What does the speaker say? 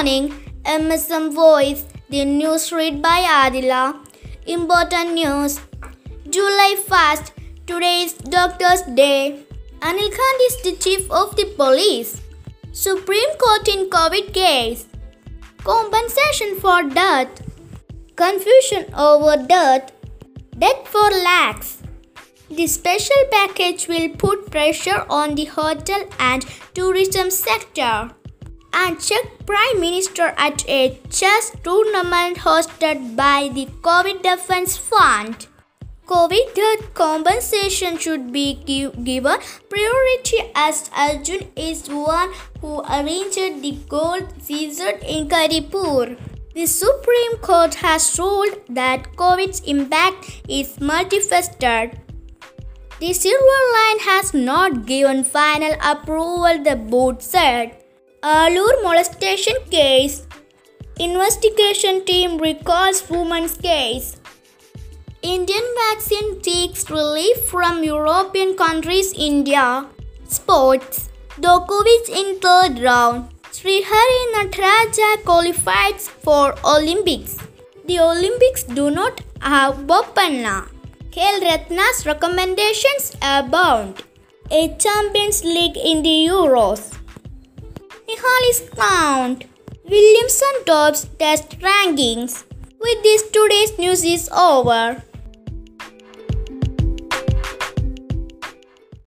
morning. MSM Voice. The news read by Adila. Important news. July 1st. Today is Doctor's Day. Anil Gandhi is the chief of the police. Supreme Court in COVID case. Compensation for death. Confusion over death. Death for lakhs. The special package will put pressure on the hotel and tourism sector. And Czech Prime Minister at a chess tournament hosted by the COVID Defense Fund. COVID death compensation should be give, given priority as Arjun is one who arranged the gold seized in Karipur. The Supreme Court has ruled that COVID's impact is multifaceted. The Silver Line has not given final approval, the board said. Alur molestation case. Investigation team recalls woman's case. Indian vaccine seeks relief from European countries India. Sports. Djokovic in third round. Srihari Nataraja qualifies for Olympics. The Olympics do not have Bopanna. Khel Ratna's recommendations abound. A Champions League in the Euros. Nihal is crowned. Williamson tops test rankings. With this, today's news is over.